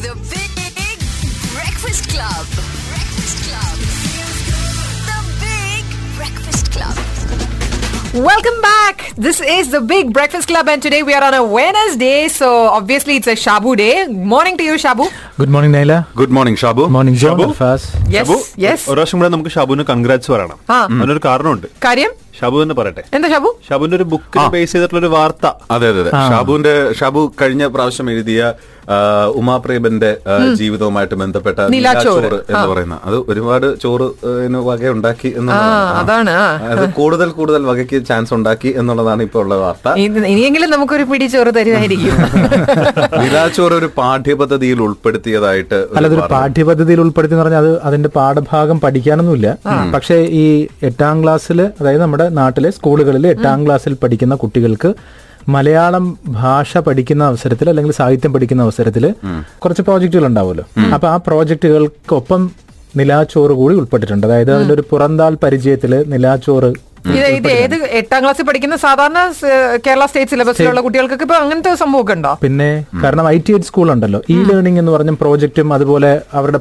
the Big Breakfast Club. Breakfast Club. The Big Breakfast Club. Welcome back. This is the Big Breakfast Club, and today we are on a Wednesday, so obviously it's a Shabu day. Morning to you, Shabu. Good morning Naila good morning Shabu morning Shabu? Shabu, yes. ഒരു പ്രാവശ്യം കൂടെ നമുക്ക് ഷാബുവിന് congrats പറയണം. അതിനൊരു കാരണമുണ്ട്. കാര്യം? ഷാബു തന്നെ പറയട്ടെ. എന്താ ഷാബു ഷാബുവിന്റെ ഒരു ബുക്ക് ബേസ് ചെയ്തിട്ടുള്ള ഒരു വാർത്ത. അതെ അതെ അതെ. ഷാബുവിന്റെ ഷാബു കഴിഞ്ഞ പ്രാവശ്യം എഴുതിയ ഉമാപ്രേമന്റെ ജീവിതവുമായിട്ട് ബന്ധപ്പെട്ട നിലാച്ചോറ്. എന്ന് പറയുന്ന. അത് ഒരുപാട് ചോറ് വക ഉണ്ടാക്കി എന്നുള്ളതാണ്. അതാണ്, അത് കൂടുതൽ കൂടുതൽ വകയ്ക്ക് ചാൻസ് ഉണ്ടാക്കി എന്നുള്ളതാണ് ഇപ്പോൾ ഉള്ള വാർത്ത. ഇനി- ഇനിയെങ്കിലും നമുക്കൊരു പിടി ചോറ് തരുമായിരിക്കും. നിലാച്ചോറ് ഒരു പാഠ്യപദ്ധതിയിൽ ഉൾപ്പെടുത്തിയതായിട്ട് അല്ല അല്ലതൊരു പാഠ്യപദ്ധതിയിൽ ഉൾപ്പെടുത്തി എന്ന് പറഞ്ഞാൽ അത് അതിന്റെ പാഠഭാഗം പഠിക്കാനൊന്നുമില്ല. പക്ഷേ ഈ എട്ടാം ക്ലാസ്സിൽ അതായത് നമ്മുടെ നാട്ടിലെ സ്കൂളുകളിൽ എട്ടാം ക്ലാസ്സിൽ പഠിക്കുന്ന കുട്ടികൾക്ക് മലയാളം ഭാഷ പഠിക്കുന്ന അവസരത്തിൽ അല്ലെങ്കിൽ സാഹിത്യം പഠിക്കുന്ന അവസരത്തിൽ കുറച്ച് പ്രോജക്റ്റുകൾ ഉണ്ടാവുമല്ലോ. അപ്പൊ ആ പ്രോജക്റ്റുകൾക്കൊപ്പം നിലാച്ചോറ് കൂടി ഉൾപ്പെട്ടിട്ടുണ്ട്. അതായത് അതിന്റെ ഒരു പുറന്താൽ പരിചയത്തിൽ നിലാച്ചോറ് ഇത് ഇത് ഏത് എട്ടാം ക്ലാസ്സിൽ പഠിക്കുന്ന സാധാരണ കേരള സ്റ്റേറ്റ് സിലബസിലുള്ള കുട്ടികൾക്കൊക്കെ ഇപ്പൊ അങ്ങനത്തെ സംഭവമൊക്കെ ഉണ്ടോ? പിന്നെ കാരണം ഐ ടി എഡ് സ്കൂൾ ഉണ്ടല്ലോ ഇ ലേണിംഗ് എന്ന് പറഞ്ഞ പ്രോജക്റ്റും അതുപോലെ അവരുടെ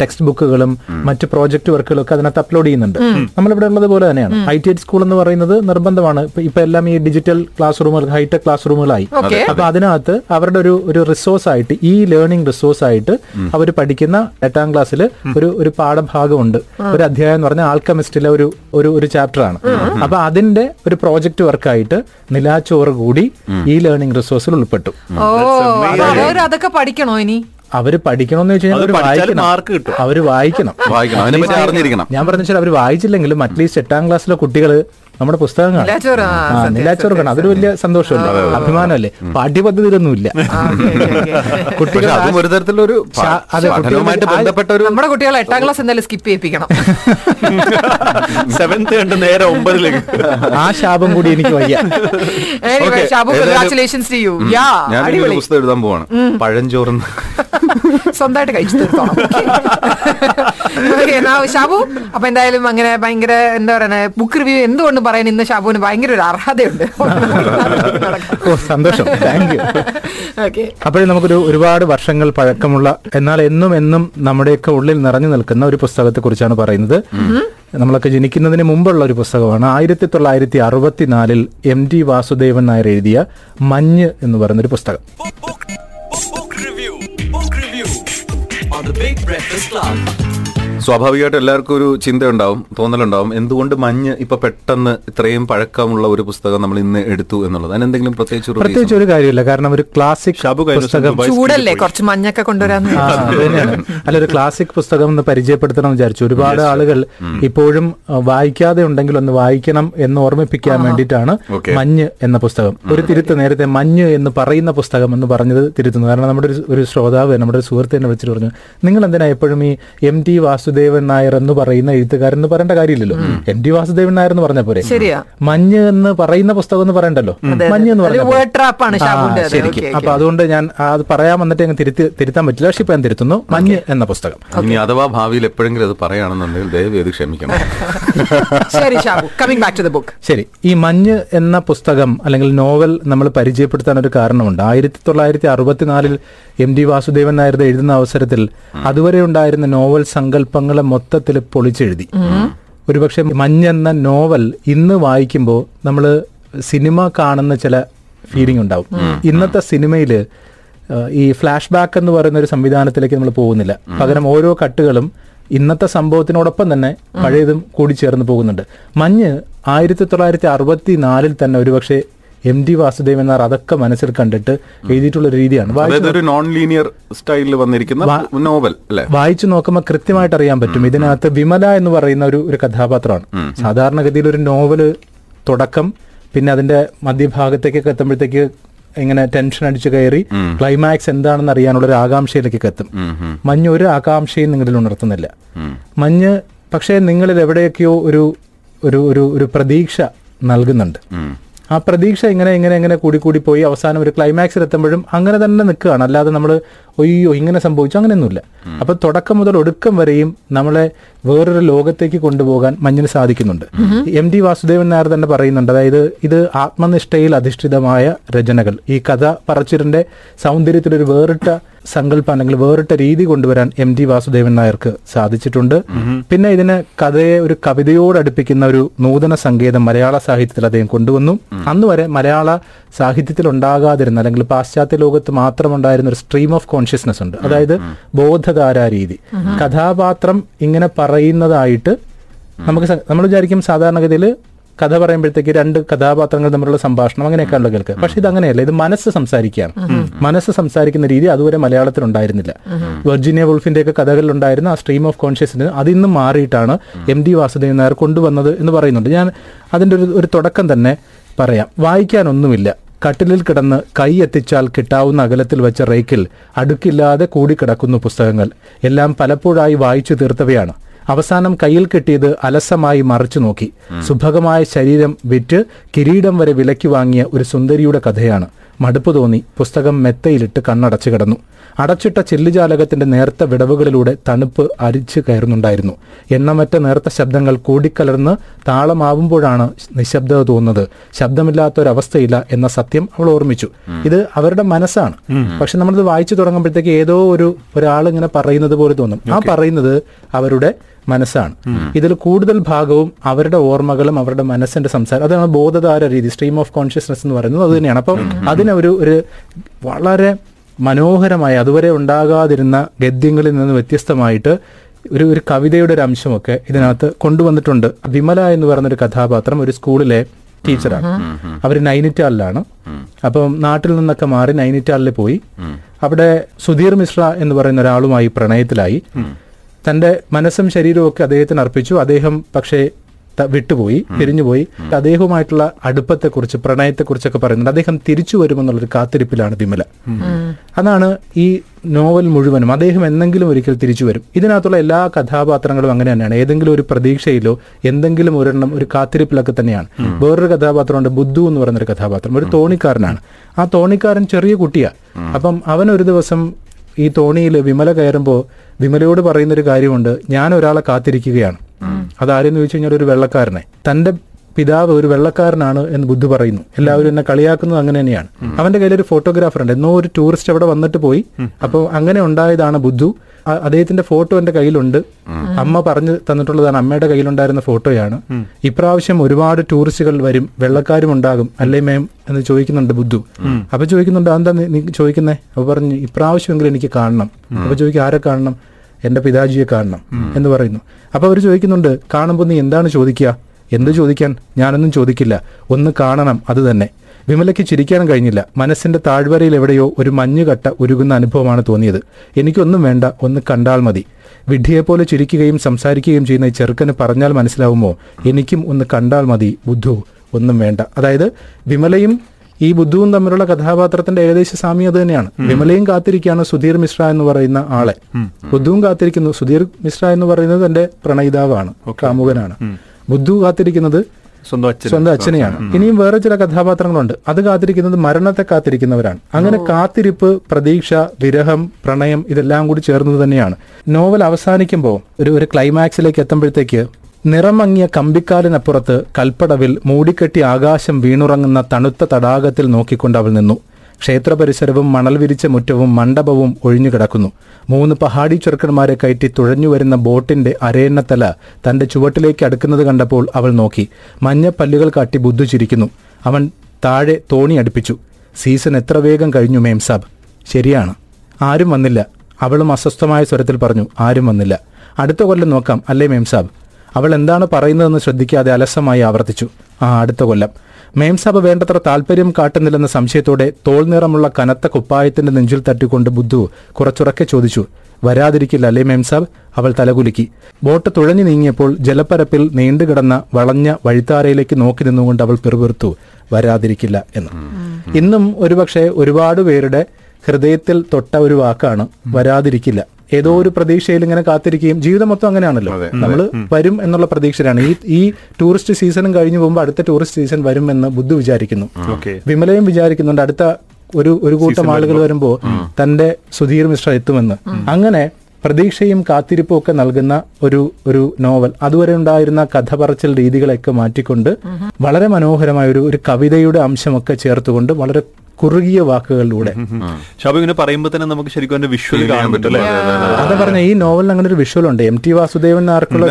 ടെക്സ്റ്റ് ബുക്കുകളും മറ്റ് പ്രോജക്ട് വർക്കുകളും ഒക്കെ അതിനകത്ത് അപ്ലോഡ് ചെയ്യുന്നുണ്ട്. നമ്മളിവിടെ ഉള്ളത് പോലെ തന്നെയാണ്. ഐ ടി എഡ് സ്കൂൾ എന്ന് പറയുന്നത് നിർബന്ധമാണ്. ഇപ്പൊ- എല്ലാം ഈ ഡിജിറ്റൽ ക്ലാസ് റൂമുകൾ ഹൈടെക് ക്ലാസ് റൂമുകളായി അപ്പൊ അതിനകത്ത് അവരുടെ ഒരു ഒരു റിസോഴ്സ് ആയിട്ട് ഈ ലേണിംഗ് റിസോഴ്സ് ആയിട്ട് അവർ പഠിക്കുന്ന എട്ടാം ക്ലാസ്സിൽ ഒരു ഒരു പാഠഭാഗമുണ്ട്. ഒരു അധ്യായം എന്ന് പറഞ്ഞാൽ ആൽക്കമിസ്റ്റിലെ ഒരു ഒരു ചാപ്റ്റർ ആണ് അപ്പൊ അതിന്റെ ഒരു പ്രോജക്റ്റ് വർക്കായിട്ട് നിലാച്ചോറ് കൂടി ഈ ലേണിംഗ് റിസോഴ്സിൽ ഉൾപ്പെട്ടു. ഓ അതൊക്കെ പഠിക്കണോ ഇനി? അവർ പഠിക്കണമെന്ന് വെച്ച് കഴിഞ്ഞാൽ അവർ വായിക്കണം. മാർക്ക് കിട്ടും. അവർ വായിക്കണം. ഞാൻ പറഞ്ഞാൽ അവർ അവർ വായിച്ചില്ലെങ്കിലും അറ്റ്ലീസ്റ്റ് എട്ടാം ക്ലാസ്സിലെ കുട്ടികൾ നമ്മുടെ പുസ്തകം കാണും നിലാച്ചോറ്, ആ, ആ, സത്യം, നിലാച്ചോറ് കാണും അതൊരു വലിയ സന്തോഷമല്ലേ അഭിമാനമല്ലേ? പാഠ്യപദ്ധതിയിലൊന്നുമില്ല. കുട്ടികൾ ഒരു തരത്തിലൊരു ബന്ധപ്പെട്ട ഒരു നമ്മുടെ കുട്ടികളെ എട്ടാം ക്ലാസ് എന്തായാലും സ്കിപ്പ് ചെയ്യിപ്പിക്കണം. സെവൻത്ത് കണ്ട് നേരെ ഒമ്പതിലേക്ക്. ആ ശാപം കൂടി എനിക്ക് വയ്യ. കൺഗ്രാറ്റുലേഷൻസ് ടു യു യാ അടിപൊളി. പുസ്തകം എഴുതാൻ പോവാണ്. പഴഞ്ചോറുന്ന് സ്വന്തമായിട്ട് കഴിച്ചു തീർത്തോണം ഷാബു അപ്പൊ എന്തായാലും അങ്ങനെ ഭയങ്കര എന്താ പറയുക ബുക്ക് റിവ്യൂ എന്തുകൊണ്ടും പറയാൻ ഇന്ന് ഷാബുവിന് ഭയങ്കര ഒരു അർഹതയുണ്ട് ഓ സന്തോഷം. താങ്ക് യു ഓക്കെ അപ്പോഴേ നമുക്കൊരു ഒരുപാട് വർഷങ്ങൾ പഴക്കമുള്ള എന്നാൽ എന്നും എന്നും നമ്മുടെയൊക്കെ ഉള്ളിൽ നിറഞ്ഞു നിൽക്കുന്ന ഒരു പുസ്തകത്തെ കുറിച്ചാണ് പറയുന്നത് നമ്മളൊക്കെ ജനിക്കുന്നതിന് മുമ്പുള്ള ഒരു പുസ്തകമാണ്. ആയിരത്തി തൊള്ളായിരത്തി അറുപത്തിനാലിൽ എം ടി വാസുദേവൻ നായർ എഴുതിയ മഞ്ഞ് എന്ന് പറയുന്ന ഒരു പുസ്തകം. On the Big Breakfast Club. സ്വാഭാവികമായിട്ട് എല്ലാവർക്കും ഒരു ചിന്തയുണ്ടാവും തോന്നലുണ്ടാവും. എന്തുകൊണ്ട് മഞ്ഞ് ഇപ്പൊ പെട്ടെന്ന് ഇത്രയും പഴക്കമുള്ള ഒരു പുസ്തകം നമ്മൾ ഇന്ന് എടുത്തു എന്നുള്ളത്? അതിന് എന്തെങ്കിലും പ്രത്യേകിച്ച് പ്രത്യേകിച്ച് ഒരു കാര്യമില്ല. കാരണം ഒരു ക്ലാസിക് ഷാബു പുസ്തകം ചൂടല്ലേ? കുറച്ച് മഞ്ഞൊക്കെ തന്നെയാണ്. അല്ല ഒരു ക്ലാസിക് പുസ്തകം ഒന്ന് പരിചയപ്പെടുത്തണം എന്ന് വിചാരിച്ചു. ഒരുപാട് ആളുകൾ ഇപ്പോഴും വായിക്കാതെ ഉണ്ടെങ്കിൽ ഒന്ന് വായിക്കണം എന്ന് ഓർമ്മിപ്പിക്കാൻ വേണ്ടിയിട്ടാണ് Okay. മഞ്ഞ് എന്ന പുസ്തകം. ഒരു തിരുത്ത് നേരത്തെ മഞ്ഞ് എന്ന് പറയുന്ന പുസ്തകം എന്ന് പറഞ്ഞത് തിരുത്തുന്നു. കാരണം നമ്മുടെ ഒരു- ഒരു ശ്രോതാവ് നമ്മുടെ ഒരു സുഹൃത്തിനെ വിളിച്ചിട്ട് പറഞ്ഞു നിങ്ങൾ എന്തിനാ എപ്പോഴും ഈ എം ടി വാസുദേവൻ നായർ എന്ന് പറയുന്ന എഴുത്തുകാരൻ എന്ന് പറയേണ്ട കാര്യമില്ലല്ലോ. എം ടി വാസുദേവൻ നായർ എന്ന് പറഞ്ഞ പോലെ മഞ്ഞ് എന്ന് പറയുന്ന പുസ്തകം എന്ന് പറയണ്ടല്ലോ. മഞ്ഞ് എന്ന് പറയുന്നത് പറഞ്ഞ. ശരിക്കും. അപ്പൊ അതുകൊണ്ട് ഞാൻ അത് പറയാൻ വന്നിട്ട് ഞങ്ങൾ തിരുത്തി തിരുത്താൻ പറ്റില്ല. പക്ഷെ ഇപ്പൊ ഞാൻ തിരുത്തുന്നു. മഞ്ഞ് എന്ന പുസ്തകം. ഇനി അഥവാ ഭാവിയിൽ എപ്പോഴെങ്കിലും അത് പറയുകയാണെന്നുണ്ടെങ്കിൽ ദയവ് ചെയ്ത് ക്ഷമിക്കണം. ശരി Shabu coming back to the book ശരി. ഈ മഞ്ഞ് എന്ന പുസ്തകം അല്ലെങ്കിൽ നോവൽ നമ്മൾ പരിചയപ്പെടുത്താൻ ഒരു കാരണമുണ്ട്. ആയിരത്തി തൊള്ളായിരത്തി അറുപത്തിനാലിൽ എം ഡി വാസുദേവൻ നായർ എഴുതുന്ന അവസരത്തിൽ അതുവരെ ഉണ്ടായിരുന്ന നോവൽ സങ്കല്പങ്ങളെ മൊത്തത്തിൽ പൊളിച്ചെഴുതി. ഒരുപക്ഷെ മഞ്ഞെന്ന നോവൽ ഇന്ന് വായിക്കുമ്പോൾ നമ്മൾ സിനിമ കാണുന്ന ചില ഫീലിംഗ് ഉണ്ടാവും. ഇന്നത്തെ സിനിമയിൽ ഈ ഫ്ലാഷ് ബാക്ക് എന്ന് പറയുന്ന ഒരു സംവിധാനത്തിലേക്ക് നമ്മൾ പോകുന്നില്ല. പകരം ഓരോ കട്ടുകളും ഇന്നത്തെ സംഭവത്തിനോടൊപ്പം തന്നെ പഴയതും കൂടി ചേർന്ന് പോകുന്നുണ്ട്. മഞ്ഞ് ആയിരത്തി തൊള്ളായിരത്തി അറുപത്തി നാലിൽ തന്നെ ഒരുപക്ഷെ എം ഡി വാസുദേവൻ നായർ അതൊക്കെ മനസ്സിൽ കണ്ടിട്ട് എഴുതിയിട്ടുള്ള ഒരു രീതിയാണ്. വായിച്ചു നോൺ ലീനിയർ സ്റ്റൈലിൽ വന്നിരിക്കുന്ന നോവൽ വായിച്ചു നോക്കുമ്പോൾ കൃത്യമായിട്ട് അറിയാൻ പറ്റും. ഇതിനകത്ത് വിമല എന്ന് പറയുന്ന ഒരു ഒരു കഥാപാത്രമാണ്. സാധാരണഗതിയിൽ ഒരു നോവൽ തുടക്കം പിന്നെ അതിന്റെ മധ്യഭാഗത്തേക്കൊക്കെ എത്തുമ്പോഴത്തേക്ക് ഇങ്ങനെ ടെൻഷൻ അടിച്ചു കയറി ക്ലൈമാക്സ് എന്താണെന്ന് അറിയാനുള്ള ഒരു ആകാംക്ഷയിലേക്ക് എത്തും. മഞ്ഞ് ഒരു ആകാംക്ഷയും നിങ്ങളിൽ ഉണർത്തുന്നില്ല. മഞ്ഞ് പക്ഷേ നിങ്ങളിൽ എവിടെയൊക്കെയോ ഒരു ഒരു ഒരു ഒരു പ്രതീക്ഷ നൽകുന്നുണ്ട്. ആ പ്രതീക്ഷ ഇങ്ങനെ ഇങ്ങനെ ഇങ്ങനെ കൂടി കൂടി പോയി അവസാനം ഒരു ക്ലൈമാക്സിൽ എത്തുമ്പോഴും അങ്ങനെ തന്നെ നിൽക്കുകയാണ്. അല്ലാതെ നമ്മൾ ഒയ്യോ ഇങ്ങനെ സംഭവിച്ചു അങ്ങനെയൊന്നുമില്ല. അപ്പൊ തുടക്കം മുതൽ ഒടുക്കം വരെയും നമ്മളെ വേറൊരു ലോകത്തേക്ക് കൊണ്ടുപോകാൻ മഞ്ഞിന് സാധിക്കുന്നുണ്ട്. എം ഡി വാസുദേവൻ നായർ തന്നെ പറയുന്നുണ്ട്. അതായത് ഇത് ആത്മനിഷ്ഠയിൽ അധിഷ്ഠിതമായ രചനകൾ. ഈ കഥ പറച്ചിലിന്റെ സൗന്ദര്യത്തിലൊരു വേറിട്ട സങ്കല്പം അല്ലെങ്കിൽ വേറിട്ട രീതി കൊണ്ടുവരാൻ എം ടി വാസുദേവൻ നായർക്ക് സാധിച്ചിട്ടുണ്ട്. പിന്നെ ഇതിന് കഥയെ ഒരു കവിതയോട് അടുപ്പിക്കുന്ന ഒരു നൂതന സങ്കേതം മലയാള സാഹിത്യത്തിൽ അദ്ദേഹം കൊണ്ടുവന്നു. അന്ന് വരെ മലയാള സാഹിത്യത്തിൽ ഉണ്ടാകാതിരുന്ന അല്ലെങ്കിൽ പാശ്ചാത്യ ലോകത്ത് മാത്രം ഉണ്ടായിരുന്ന ഒരു സ്ട്രീം ഓഫ് കോൺഷ്യസ്നെസ് ഉണ്ട്. അതായത് ബോധധാരാ രീതി. കഥാപാത്രം ഇങ്ങനെ പറയുന്നതായിട്ട് നമുക്ക് നമ്മൾ വിചാരിക്കും സാധാരണഗതിയിൽ കഥ പറയുമ്പോഴത്തേക്ക് രണ്ട് കഥാപാത്രങ്ങൾ തമ്മിലുള്ള സംഭാഷണം അങ്ങനെയൊക്കെയാണല്ലോ കേൾക്കുക. പക്ഷെ ഇത് അങ്ങനെയല്ല. ഇത് മനസ്സ് സംസാരിക്കുകയാണ്. മനസ്സ് സംസാരിക്കുന്ന രീതി അതുവരെ മലയാളത്തിൽ ഉണ്ടായിരുന്നില്ല വെർജീനിയ വുൾഫിന്റെ ഒക്കെ കഥകളിൽ ഉണ്ടായിരുന്ന ആ സ്ട്രീം ഓഫ് കോൺഷ്യസിന് അതിന്ന് മാറിയിട്ടാണ് എം ഡി വാസുദേവൻ നായർ കൊണ്ടുവന്നത് എന്ന് പറയുന്നുണ്ട്. ഞാൻ അതിന്റെ ഒരു ഒരു തുടക്കം തന്നെ പറയാം. വായിക്കാനൊന്നുമില്ല. കട്ടിലിൽ കിടന്ന് കൈ എത്തിച്ചാൽ കിട്ടാവുന്ന അകലത്തിൽ വെച്ച റേക്കിൽ അടുക്കില്ലാതെ കൂടിക്കിടക്കുന്നു പുസ്തകങ്ങൾ. എല്ലാം പലപ്പോഴായി വായിച്ചു തീർത്തവയാണ്. അവസാനം കയ്യിൽ കിട്ടിയത് അലസമായി മറിച്ചു നോക്കി. സുഭഗമായ ശരീരം വിറ്റ് കിരീടം വരെ വിലയ്ക്ക് വാങ്ങിയ ഒരു സുന്ദരിയുടെ കഥയാണ്. മടുപ്പ് തോന്നി. പുസ്തകം മെത്തയിലിട്ട് കണ്ണടച്ചു കിടന്നു. അടച്ചിട്ട ചില്ലുജാലകത്തിന്റെ നേർത്ത വിടവുകളിലൂടെ തണുപ്പ് അരിച്ചു കയറുന്നുണ്ടായിരുന്നു. എണ്ണമറ്റ നേർത്ത ശബ്ദങ്ങൾ കൂടിക്കലർന്ന് താളമാവുമ്പോഴാണ് നിശബ്ദത തോന്നുന്നത്. ശബ്ദമില്ലാത്ത ഒരു അവസ്ഥയില്ല എന്ന സത്യം അവൾ ഓർമ്മിച്ചു. ഇത് അവരുടെ മനസ്സാണ്. പക്ഷെ നമ്മളിത് വായിച്ചു തുടങ്ങുമ്പോഴത്തേക്ക് ഏതോ ഒരു ഒരാൾ ഇങ്ങനെ പറയുന്നത് പോലെ തോന്നും. ആ പറയുന്നത് അവരുടെ മനസ്സാണ്. ഇതിൽ കൂടുതൽ ഭാഗവും അവരുടെ ഓർമ്മകളും അവരുടെ മനസ്സിന്റെ സംസാരം അതാണ് ബോധധാര രീതി സ്ട്രീം ഓഫ് കോൺഷ്യസ്നെസ് എന്ന് പറയുന്നത് അത് തന്നെയാണ്. അപ്പം അതിനെ ഒരു ഒരു വളരെ മനോഹരമായ അതുവരെ ഉണ്ടാകാതിരുന്ന ഗദ്യങ്ങളിൽ നിന്ന് വ്യത്യസ്തമായിട്ട് ഒരു ഒരു കവിതയുടെ ഒരു അംശമൊക്കെ ഇതിനകത്ത് കൊണ്ടുവന്നിട്ടുണ്ട്. വിമല എന്ന് പറയുന്ന ഒരു കഥാപാത്രം ഒരു സ്കൂളിലെ ടീച്ചറാണ്. അവർ നൈനിറ്റാലിലാണ്. അപ്പം നാട്ടിൽ നിന്നൊക്കെ മാറി നൈനിറ്റാലിൽ പോയി. അവിടെ സുധീർ മിശ്ര എന്ന് പറയുന്ന ഒരാളുമായി പ്രണയത്തിലായി. തന്റെ മനസ്സും ശരീരവും ഒക്കെ അദ്ദേഹത്തിന് അർപ്പിച്ചു. അദ്ദേഹം പക്ഷേ വിട്ടുപോയി പിരിഞ്ഞുപോയി. അദ്ദേഹവുമായിട്ടുള്ള അടുപ്പത്തെക്കുറിച്ച് പ്രണയത്തെക്കുറിച്ചൊക്കെ പറയുന്നുണ്ട്. അദ്ദേഹം തിരിച്ചു വരുമെന്നുള്ളൊരു കാത്തിരിപ്പിലാണ് വിമല. അതാണ് ഈ നോവൽ മുഴുവനും. അദ്ദേഹം എന്തെങ്കിലും ഒരിക്കൽ തിരിച്ചു വരും. ഇതിനകത്തുള്ള എല്ലാ കഥാപാത്രങ്ങളും അങ്ങനെ തന്നെയാണ്. ഏതെങ്കിലും ഒരു പ്രതീക്ഷയിലോ എന്തെങ്കിലും ഒരെണ്ണം ഒരു കാത്തിരിപ്പിലൊക്കെ തന്നെയാണ്. വേറൊരു കഥാപാത്രമുണ്ട് ബുദ്ധു എന്ന് പറയുന്ന ഒരു കഥാപാത്രം. ഒരു തോണിക്കാരനാണ്. ആ തോണിക്കാരൻ ചെറിയ കുട്ടിയാണ് അപ്പം അവൻ ഒരു ദിവസം ഈ തോണിയിൽ വിമല കയറുമ്പോൾ വിമലയോട് പറയുന്ന ഒരു കാര്യമുണ്ട് ഞാൻ ഒരാളെ കാത്തിരിക്കുകയാണ് അതാരെന്ന് ചോദിച്ചു കഴിഞ്ഞാൽ ഒരു വെള്ളക്കാരനെ. തന്റെ പിതാവ് ഒരു വെള്ളക്കാരനാണ് എന്ന് ബുദ്ധു പറയുന്നു. എല്ലാവരും എന്നെ കളിയാക്കുന്നത് അങ്ങനെ തന്നെയാണ്. അവന്റെ കയ്യിൽ ഒരു ഫോട്ടോഗ്രാഫർ ഉണ്ട്. എന്നോ ഒരു ടൂറിസ്റ്റ് അവിടെ വന്നിട്ട് പോയി. അപ്പോൾ അങ്ങനെ ഉണ്ടായതാണ് ബുദ്ധു. അദ്ദേഹത്തിന്റെ ഫോട്ടോ എന്റെ കയ്യിലുണ്ട്. അമ്മ പറഞ്ഞു തന്നിട്ടുള്ളതാണ്. അമ്മയുടെ കയ്യിലുണ്ടായിരുന്ന ഫോട്ടോയാണ് ഇപ്രാവശ്യം ഒരുപാട് ടൂറിസ്റ്റുകൾ വരും. വെള്ളക്കാരും ഉണ്ടാകും. അല്ലേ മേം എന്ന് ചോദിക്കുന്നുണ്ട് ബുദ്ധു. അപ്പൊ ചോദിക്കുന്നുണ്ട് നീ- നീ ചോദിക്കുന്നേ? അപ്പൊ പറഞ്ഞു ഇപ്രാവശ്യമെങ്കിലും എനിക്ക് കാണണം. അപ്പൊ ചോദിക്കും ആരെ കാണണം? എന്റെ പിതാജിയെ കാണണം. എന്ന് പറയുന്നു. അപ്പൊ അവർ ചോദിക്കുന്നുണ്ട് കാണുമ്പോൾ നീ എന്താണ് ചോദിക്കുക? എന്ത് ചോദിക്കാൻ? ഞാനൊന്നും ചോദിക്കില്ല. ഒന്ന് കാണണം അത് തന്നെ. വിമലയ്ക്ക് ചിരിക്കാനും കഴിഞ്ഞില്ല. മനസ്സിന്റെ താഴ്വരയിൽ എവിടെയോ ഒരു മഞ്ഞുകട്ട ഉരുകുന്ന അനുഭവമാണ് തോന്നിയത്. എനിക്കൊന്നും വേണ്ട ഒന്ന് കണ്ടാൽ മതി. വിഡ്ഢിയെപ്പോലെ ചിരിക്കുകയും സംസാരിക്കുകയും ചെയ്യുന്ന ഈ ചെറുക്കന് പറഞ്ഞാൽ മനസ്സിലാവുമോ? എനിക്കും ഒന്ന് കണ്ടാൽ മതി. ബുദ്ധു ഒന്നും വേണ്ട. അതായത് വിമലയും ഈ ബുദ്ധുവും തമ്മിലുള്ള കഥാപാത്രത്തിന്റെ ഏകദേശ സാമ്യം അത് തന്നെയാണ്. വിമലയും കാത്തിരിക്കുകയാണ് സുധീർ മിശ്ര എന്ന് പറയുന്ന ആളെ. ബുദ്ധുവും കാത്തിരിക്കുന്നു. സുധീർ മിശ്ര എന്ന് പറയുന്നത് തന്റെ പ്രണയിതാവാണ് കാമുകനാണ്. ബുദ്ധു കാത്തിരിക്കുന്നത് സ്വന്തം അച്ഛനെയാണ്. ഇനിയും വേറെ ചില കഥാപാത്രങ്ങളുണ്ട്. അത് കാത്തിരിക്കുന്നത് മരണത്തെ കാത്തിരിക്കുന്നവരാണ്. അങ്ങനെ കാത്തിരിപ്പ് പ്രതീക്ഷ വിരഹം പ്രണയം ഇതെല്ലാം കൂടി ചേർന്നത് തന്നെയാണ്. നോവൽ അവസാനിക്കുമ്പോൾ ഒരു ഒരു ക്ലൈമാക്സിലേക്ക് എത്തുമ്പോഴത്തേക്ക് നിറമങ്ങിയ കമ്പിക്കാലിനപ്പുറത്ത് കൽപ്പടവിൽ മൂടിക്കെട്ടി ആകാശം വീണുറങ്ങുന്ന തണുത്ത തടാകത്തിൽ നോക്കിക്കൊണ്ട് അവൾ നിന്നു. ക്ഷേത്ര പരിസരവും മണൽ വിരിച്ച മുറ്റവും മണ്ഡപവും ഒഴിഞ്ഞുകിടക്കുന്നു. മൂന്ന് പഹാടി ചെറുക്കന്മാരെ കയറ്റി തുഴഞ്ഞുവരുന്ന ബോട്ടിന്റെ അരയണ്ണത്തല തന്റെ ചുവട്ടിലേക്ക് അടുക്കുന്നത് കണ്ടപ്പോൾ അവൾ നോക്കി. മഞ്ഞ പല്ലുകൾ കാട്ടി ബുദ്ധു ചിരിക്കുന്നു അവൻ താഴെ തോണി അടുപ്പിച്ചു. സീസൺ എത്ര വേഗം കഴിഞ്ഞു മേം സാബ്? ശരിയാണ്. ആരും വന്നില്ല. അവളും അസ്വസ്ഥമായ സ്വരത്തിൽ പറഞ്ഞു ആരും വന്നില്ല. അടുത്ത കൊല്ലം നോക്കാം അല്ലേ മേം സാബ്? അവൾ എന്താണ് പറയുന്നതെന്ന് ശ്രദ്ധിക്കാതെ അലസമായി ആവർത്തിച്ചു. ആ അടുത്ത കൊല്ലം. മേംസാബ് വേണ്ടത്ര താൽപര്യം കാട്ടുന്നില്ലെന്ന സംശയത്തോടെ തോൾ നിറമുള്ള കനത്ത കുപ്പായത്തിന്റെ നെഞ്ചിൽ തട്ടിക്കൊണ്ട് ബുദ്ധു കുറച്ചുറക്കെ ചോദിച്ചു വരാതിരിക്കില്ല അല്ലേ മേംസാബ്? അവൾ തലകുലുക്കി. ബോട്ട് തുഴഞ്ഞു നീങ്ങിയപ്പോൾ ജലപ്പരപ്പിൽ നീണ്ടുകിടന്ന വളഞ്ഞ വഴിത്താരയിലേക്ക് നോക്കി നിന്നുകൊണ്ട് അവൾ പിറുപിറുത്തു വരാതിരിക്കില്ല എന്ന്. ഇന്നും ഒരുപക്ഷെ ഒരുപാട് പേരുടെ ഹൃദയത്തിൽ തൊട്ട ഒരു വാക്കാണ് വരാതിരിക്കില്ല. ഏതോ ഒരു പ്രതീക്ഷയിൽ ഇങ്ങനെ കാത്തിരിക്കുകയും ജീവിതം മൊത്തം അങ്ങനെയാണല്ലോ. നമ്മൾ വരും എന്നുള്ള പ്രതീക്ഷയിലാണ്. ഈ ഈ ടൂറിസ്റ്റ് സീസണും കഴിഞ്ഞു പോകുമ്പോൾ അടുത്ത ടൂറിസ്റ്റ് സീസൺ വരുമെന്ന് എന്ന് ബുദ്ധു വിചാരിക്കുന്നു. വിമലയും വിചാരിക്കുന്നുണ്ട് അടുത്ത ഒരു ഒരു കൂട്ടം ആളുകൾ വരുമ്പോൾ തന്റെ സുധീർ മിശ്ര എത്തുമെന്ന്. അങ്ങനെ പ്രതീക്ഷയും കാത്തിരിപ്പും ഒക്കെ നൽകുന്ന ഒരു ഒരു നോവൽ. അതുവരെ ഉണ്ടായിരുന്ന കഥ പറച്ചിൽ രീതികളെയൊക്കെ മാറ്റിക്കൊണ്ട് വളരെ മനോഹരമായ ഒരു ഒരു കവിതയുടെ അംശമൊക്കെ ചേർത്തുകൊണ്ട് വളരെ കുറുകിയ വാക്കുകളിലൂടെ. ഷാബു ഇങ്ങനെ പറയുമ്പോൾ തന്നെ നമുക്ക് ശരിക്കും അതിന്റെ വിഷ്വൽ കാണാൻ പറ്റില്ല. അതാ പറഞ്ഞ ഈ നോവലിന് അങ്ങനെ ഒരു വിഷ്വൽ ഉണ്ട്. എം ടി വാസുദേവൻ ആർക്കുള്ള.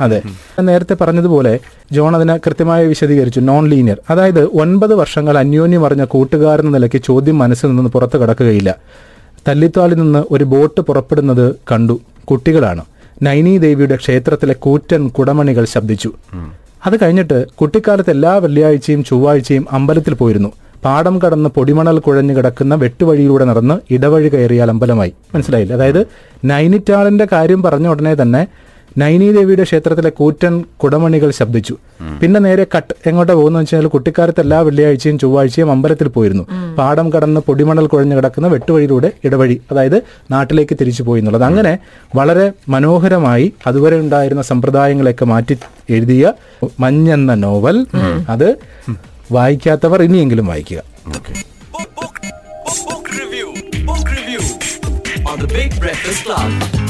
അതെ. നേരത്തെ പറഞ്ഞതുപോലെ ജോൺ അതിനെ കൃത്യമായി വിശദീകരിച്ചു. നോൺ ലീനിയർ അതായത് ഒൻപത് വർഷങ്ങൾ അന്യോന്യം അറിഞ്ഞ കൂട്ടുകാരെന്ന നിലയ്ക്ക് ചോദ്യം മനസ്സിൽ നിന്ന് പുറത്തു കടക്കുകയില്ല. തല്ലിത്താളിൽ നിന്ന് ഒരു ബോട്ട് പുറപ്പെടുന്നത് കണ്ടു. കുട്ടികളാണ്. നൈനി ദേവിയുടെ ക്ഷേത്രത്തിലെ കൂറ്റൻ കുടമണികൾ ശബ്ദിച്ചു. അത് കഴിഞ്ഞിട്ട് കുട്ടിക്കാലത്ത് എല്ലാ വെള്ളിയാഴ്ചയും ചൊവ്വാഴ്ചയും അമ്പലത്തിൽ പോയിരുന്നു. പാടം കടന്ന് പൊടിമണൽ കുഴഞ്ഞു കിടക്കുന്ന വെട്ടുവഴിയിലൂടെ നടന്ന് ഇടവഴി കയറിയാൽ അമ്പലമായി. മനസ്സിലായില്ല? അതായത് നൈനിറ്റാളിന്റെ കാര്യം പറഞ്ഞ ഉടനെ തന്നെ നൈനി ദേവിയുടെ ക്ഷേത്രത്തിലെ കൂറ്റൻ കുടമണികൾ ശബ്ദിച്ചു. പിന്നെ നേരെ കട്ട് എങ്ങോട്ടാ പോകുന്ന വെച്ചാൽ കുട്ടിക്കാലത്ത് എല്ലാ വെള്ളിയാഴ്ചയും ചൊവ്വാഴ്ചയും അമ്പലത്തിൽ പോയിരുന്നു. പാടം കടന്ന് പൊടിമണൽ കുഴഞ്ഞു കിടക്കുന്ന വെട്ടുവഴിയിലൂടെ ഇടവഴി അതായത് നാട്ടിലേക്ക് തിരിച്ചു പോയി എന്നുള്ളത്. അങ്ങനെ വളരെ മനോഹരമായി അതുവരെ ഉണ്ടായിരുന്ന സമ്പ്രദായങ്ങളെയൊക്കെ മാറ്റി എഴുതിയ മഞ്ഞെന്ന നോവൽ. അത് വായിക്കാത്തവർ ഇനിയെങ്കിലും വായിക്കുക. Okay book review book review on the big breakfast club